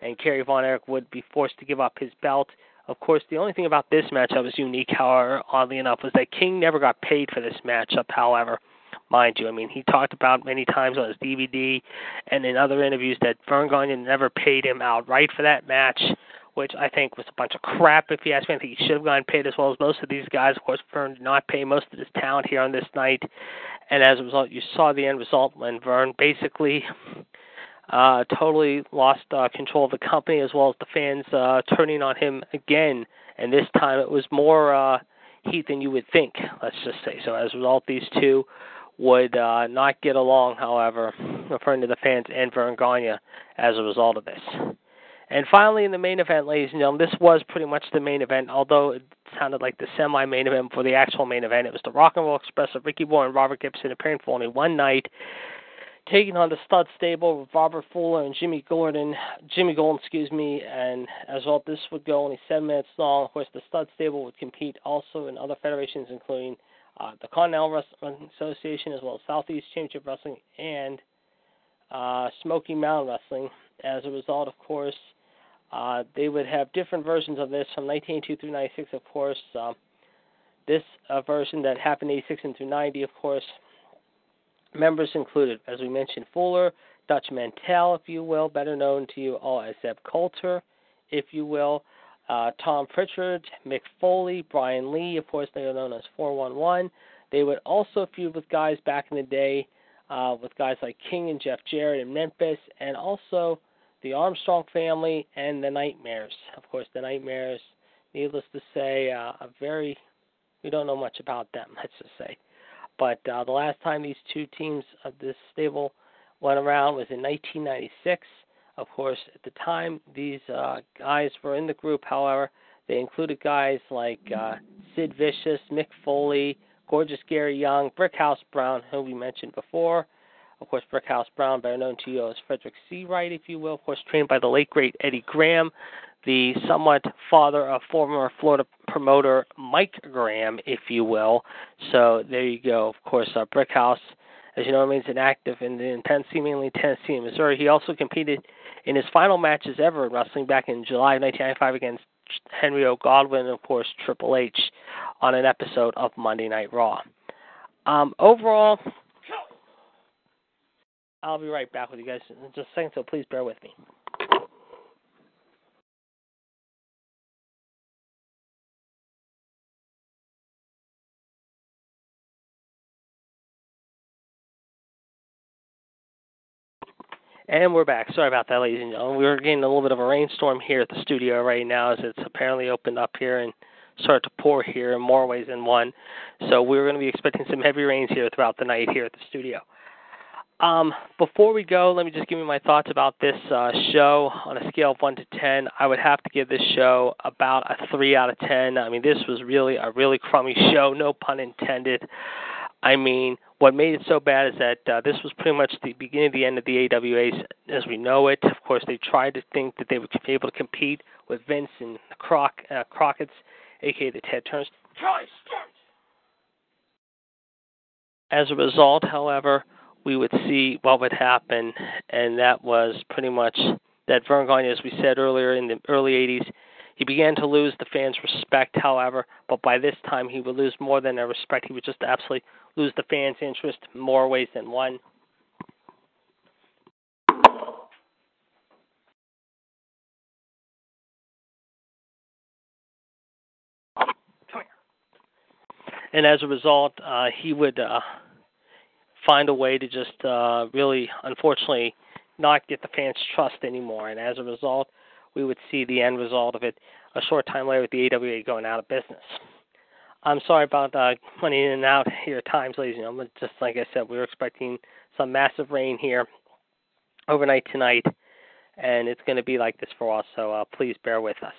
and Kerry Von Erich would be forced to give up his belt. Of course, the only thing about this match that was unique, however, oddly enough, was that King never got paid for this matchup. However, mind you, I mean, he talked about many times on his DVD and in other interviews that Verne Gagne never paid him outright for that match which I think was a bunch of crap. If you ask me, I think he should have gotten paid as well as most of these guys. Of course, Verne did not pay most of his talent here on this night, and as a result, you saw the end result when Verne basically uh, totally lost uh, control of the company as well as the fans uh, turning on him again. And this time, it was more uh, heat than you would think. Let's just say so. As a result, these two would uh, not get along. However, referring to the fans and Verne Gagne as a result of this. And finally, in the main event, ladies and gentlemen, this was pretty much the main event, although it sounded like the semi main event for the actual main event. It was the Rock and Roll Express of Ricky Boy and Robert Gibson appearing for only one night, taking on the stud stable with Robert Fuller and Jimmy Gordon, Jimmy Golden, excuse me, and as well, this would go only seven minutes long. Of course, the stud stable would compete also in other federations, including uh, the Continental Wrestling Association, as well as Southeast Championship Wrestling and uh, Smoky Mountain Wrestling. As a result, of course, uh, they would have different versions of this from 1982 through 96, of course. Um, this uh, version that happened 86 and through 90, of course, members included, as we mentioned, Fuller, Dutch Mantell, if you will, better known to you all as Zeb Colter, if you will, uh, Tom Prichard, Mick Foley, Brian Lee, of course, they are known as 411. They would also feud with guys back in the day, uh, with guys like King and Jeff Jarrett in Memphis, and also the Armstrong family, and the Nightmares. Of course, the Nightmares, needless to say, uh, a very, we don't know much about them, let's just say. But uh, the last time these two teams of this stable went around was in 1996. Of course, at the time these uh, guys were in the group, however, they included guys like uh, Sid Vicious, Mick Foley, Gorgeous Gary Young, Brickhouse Brown, who we mentioned before. Of course, Brickhouse Brown, better known to you as Frederick Seawright, if you will. Of course, trained by the late great Eddie Graham, the somewhat father of former Florida promoter Mike Graham, if you will. So there you go. Of course, uh, Brickhouse, as you know, remains inactive in, in Tennessee, mainly Tennessee and Missouri. He also competed in his final matches ever in wrestling back in July of 1995 against Henry O. Godwinn and, of course, Triple H on an episode of Monday Night Raw. Um, overall, I'll be right back with you guys in just a second, so please bear with me. And we're back. Sorry about that, ladies and gentlemen. We were getting a little bit of a rainstorm here at the studio right now as it's apparently opened up here and started to pour here in more ways than one. So we're going to be expecting some heavy rains here throughout the night here at the studio. Um, before we go, let me just give you my thoughts about this uh, show on a scale of 1 to 10. I would have to give this show about a 3 out of 10. I mean, this was really a really crummy show, no pun intended. I mean, what made it so bad is that uh, this was pretty much the beginning of the end of the AWA as we know it. Of course, they tried to think that they would be able to compete with Vince and Croc, uh, Crockett's, aka the Ted Turns. As a result, however, we would see what would happen, and that was pretty much that Verne Gagne, as we said earlier in the early 80s, he began to lose the fans' respect, however, but by this time he would lose more than their respect. He would just absolutely lose the fans' interest more ways than one. And as a result, uh, he would uh, find a way to just uh, really, unfortunately, not get the fans' trust anymore. And as a result, we would see the end result of it a short time later with the AWA going out of business. I'm sorry about uh, running in and out here at times, ladies and gentlemen. Just like I said, we were expecting some massive rain here overnight tonight, and it's going to be like this for us, so uh, please bear with us.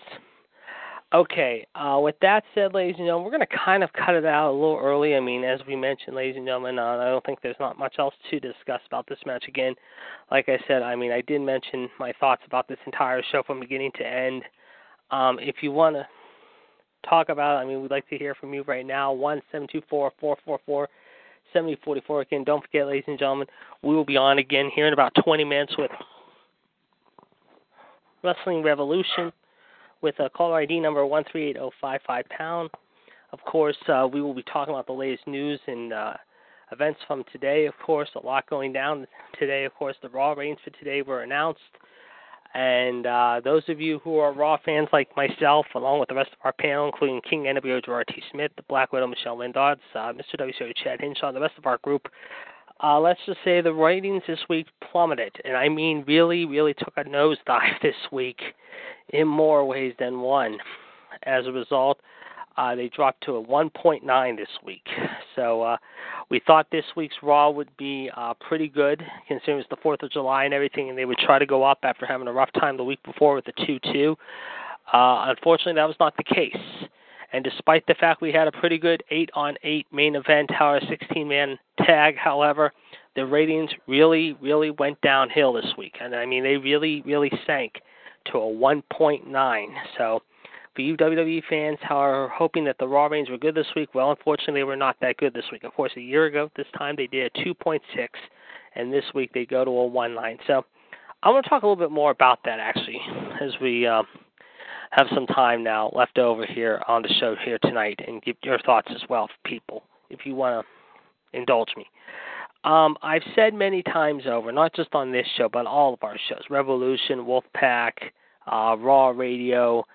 Okay, uh, with that said, ladies and gentlemen, we're going to kind of cut it out a little early. I mean, as we mentioned, ladies and gentlemen, uh, I don't think there's not much else to discuss about this match again. Like I said, I mean, I did mention my thoughts about this entire show from beginning to end. Um, if you want to talk about it. I mean, we'd like to hear from you right now. One seven two four four four four seventy forty four. Again, don't forget, ladies and gentlemen, we will be on again here in about 20 minutes with Wrestling Revolution with a caller ID number one three eight zero five five pound. Of course, uh, we will be talking about the latest news and uh, events from today. Of course, a lot going down today. Of course, the Raw reigns for today were announced. And uh, those of you who are Raw fans like myself, along with the rest of our panel, including King NWO Gerard T. Smith, the Black Widow Michelle Lynn Dodds, uh, Mr. WCW Chad Hinshaw, the rest of our group, uh, let's just say the ratings this week plummeted. And I mean, really, really took a nosedive this week in more ways than one. As a result, uh, they dropped to a 1.9 this week. So uh, we thought this week's Raw would be uh, pretty good, considering it's the 4th of July and everything, and they would try to go up after having a rough time the week before with the 2 2. Uh, unfortunately, that was not the case. And despite the fact we had a pretty good 8 on 8 main event, our 16 man tag, however, the ratings really, really went downhill this week. And I mean, they really, really sank to a 1.9. So for you WWE fans who are hoping that the Raw ratings were good this week, well, unfortunately, they were not that good this week. Of course, a year ago this time they did a 2.6, and this week they go to a 1.9. So I want to talk a little bit more about that actually as we uh, have some time now left over here on the show here tonight, and give your thoughts as well, people, if you want to indulge me. Um, I've said many times over, not just on this show, but all of our shows, Revolution, Wolfpack, uh, Raw Radio,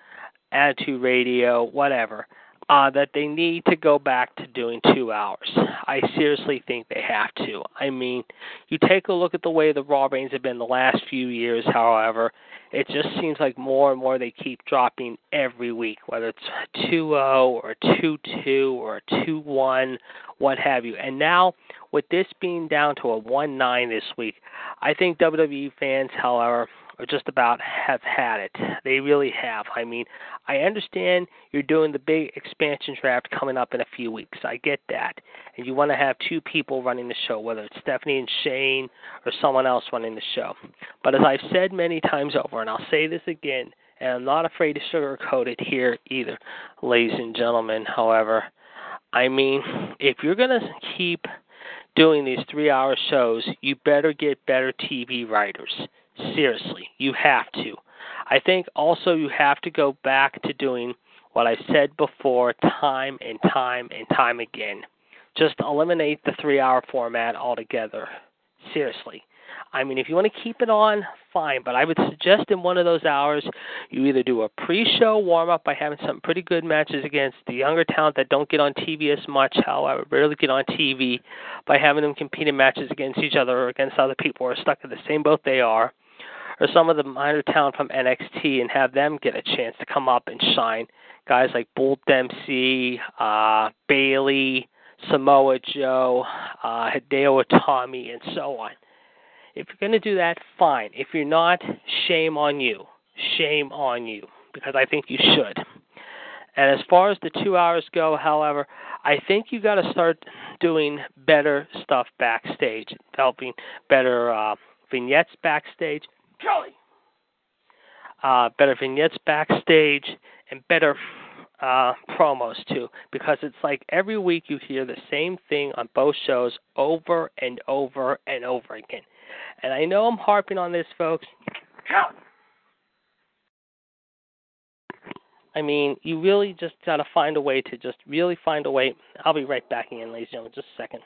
Attitude Radio, whatever, uh, that they need to go back to doing two hours. I seriously think they have to. I mean, you take a look at the way the Raw ratings have been the last few years, however, it just seems like more and more they keep dropping every week, whether it's 2 0 or 2 2 or 2 1, what have you. And now, with this being down to a 1 9 this week, I think WWE fans, however, just about have had it. They really have. I mean, I understand you're doing the big expansion draft coming up in a few weeks. I get that. And you want to have two people running the show, whether it's Stephanie and Shane or someone else running the show. But as I've said many times over, and I'll say this again, and I'm not afraid to sugarcoat it here either, ladies and gentlemen, however, I mean, if you're going to keep doing these three hour shows, you better get better TV writers. Seriously, you have to. I think also you have to go back to doing what I said before time and time and time again. Just eliminate the three hour format altogether. Seriously. I mean, if you want to keep it on, fine. But I would suggest in one of those hours, you either do a pre-show warm-up by having some pretty good matches against the younger talent that don't get on TV as much, however, rarely get on TV, by having them compete in matches against each other or against other people who are stuck in the same boat they are, or some of the minor talent from NXT and have them get a chance to come up and shine. Guys like Bull Dempsey, uh, Bayley, Samoa Joe, uh, Hideo Itami, and so on. If you're going to do that, fine. If you're not, shame on you. Shame on you, because I think you should. And as far as the two hours go, however, I think you got to start doing better stuff backstage, developing better uh, vignettes backstage. Charlie. Uh, better vignettes backstage and better uh, promos too, because it's like every week you hear the same thing on both shows over and over and over again. And I know I'm harping on this, folks. Kelly. I mean, you really just got to find a way to just really find a way. I'll be right back in, ladies and gentlemen, just a second.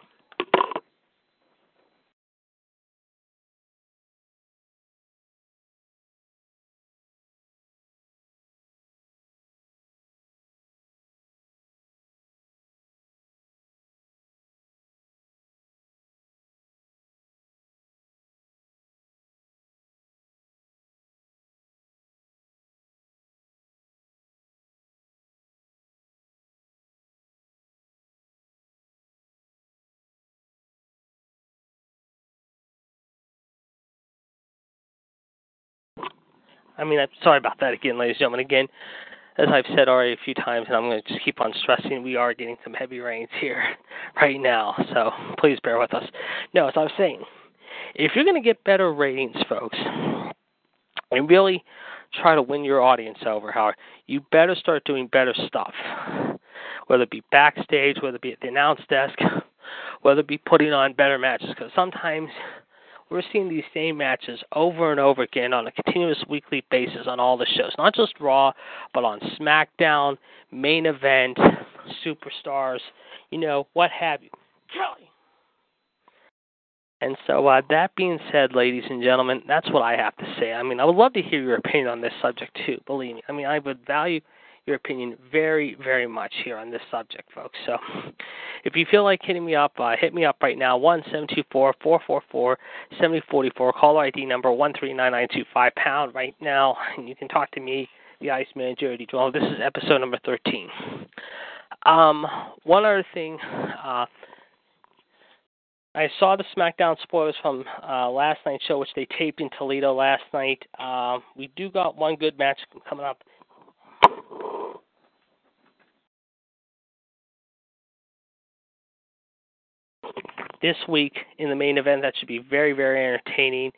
I mean, I'm sorry about that again, ladies and gentlemen. Again, as I've said already a few times, and I'm going to just keep on stressing, we are getting some heavy rains here right now, so please bear with us. No, as I was saying, if you're going to get better ratings, folks, and really try to win your audience over, Howard, you better start doing better stuff. Whether it be backstage, whether it be at the announce desk, whether it be putting on better matches, because sometimes we're seeing these same matches over and over again on a continuous weekly basis on all the shows, not just Raw, but on SmackDown, main event, superstars, you know, what have you. Charlie. And so, uh, that being said, ladies and gentlemen, that's what I have to say. I mean, I would love to hear your opinion on this subject too. Believe me. I mean, I would value your opinion very, very much here on this subject, folks. So if you feel like hitting me up, uh, hit me up right now, one seven two four four four four seventy forty four. Caller ID number one three nine nine two five pound right now, and you can talk to me, the Iceman Jody Dwell. This is episode number thirteen. Um, one other thing. Uh, I saw the SmackDown spoilers from uh, last night's show, which they taped in Toledo last night. Uh, we do got one good match coming up this week in the main event. That should be very, very entertaining.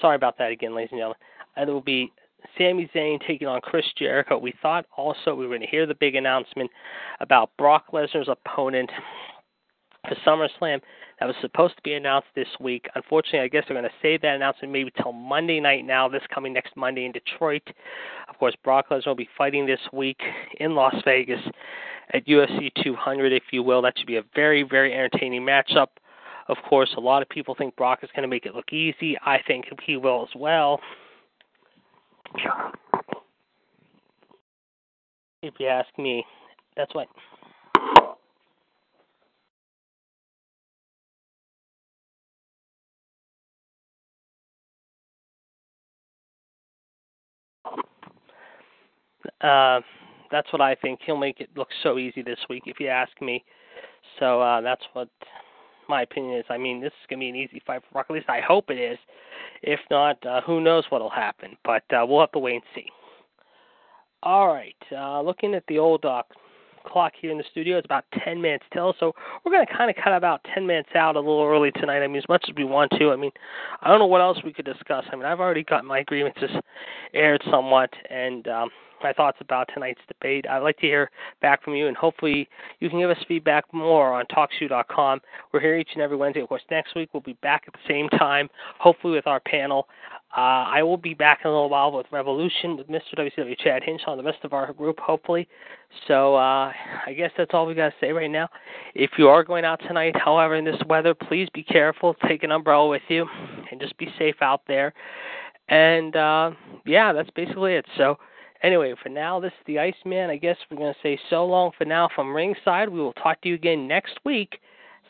Sorry about that again, ladies and gentlemen. It will be Sami Zayn taking on Chris Jericho. We thought also we were going to hear the big announcement about Brock Lesnar's opponent for SummerSlam that was supposed to be announced this week. Unfortunately, I guess they're going to save that announcement maybe till Monday night now, this coming next Monday in Detroit. Of course, Brock Lesnar will be fighting this week in Las Vegas at UFC 200, if you will. That should be a very, very entertaining matchup. Of course, a lot of people think Brock is going to make it look easy. I think he will as well. If you ask me, that's what. Uh, that's what I think. He'll make it look so easy this week, if you ask me. So uh, that's what my opinion is, I mean, this is going to be an easy fight for Brock. At least I hope it is. If not, uh, who knows what'll happen? But uh, we'll have to wait and see. All right, uh, looking at the old uh, clock here in the studio, it's about 10 minutes till. So we're going to kind of cut about 10 minutes out a little early tonight. I mean, as much as we want to. I mean, I don't know what else we could discuss. I mean, I've already got my grievances aired somewhat, and um, my thoughts about tonight's debate. I'd like to hear back from you, and hopefully you can give us feedback more on TalkShoe.com. We're here each and every Wednesday. Of course, next week we'll be back at the same time, hopefully with our panel. Uh, I will be back in a little while with Revolution with Mr. WCW Chad Hinshaw and the rest of our group, hopefully. So uh, I guess that's all we got to say right now. If you are going out tonight, however, in this weather, please be careful. Take an umbrella with you, and just be safe out there. And uh, yeah, that's basically it. So Anyway, for now, this is the Iceman. I guess we're going to say so long for now from ringside. We will talk to you again next week.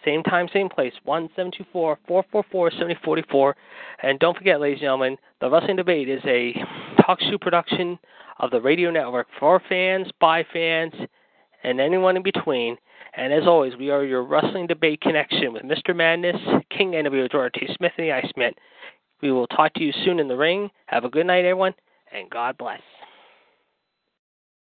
Same time, same place, 1724 444 7044. And don't forget, ladies and gentlemen, the Wrestling Debate is a TalkShoe production of the radio network for fans, by fans, and anyone in between. And as always, we are your Wrestling Debate connection with Mr. Madness, King NWO T. Smith, and the Iceman. We will talk to you soon in the ring. Have a good night, everyone, and God bless.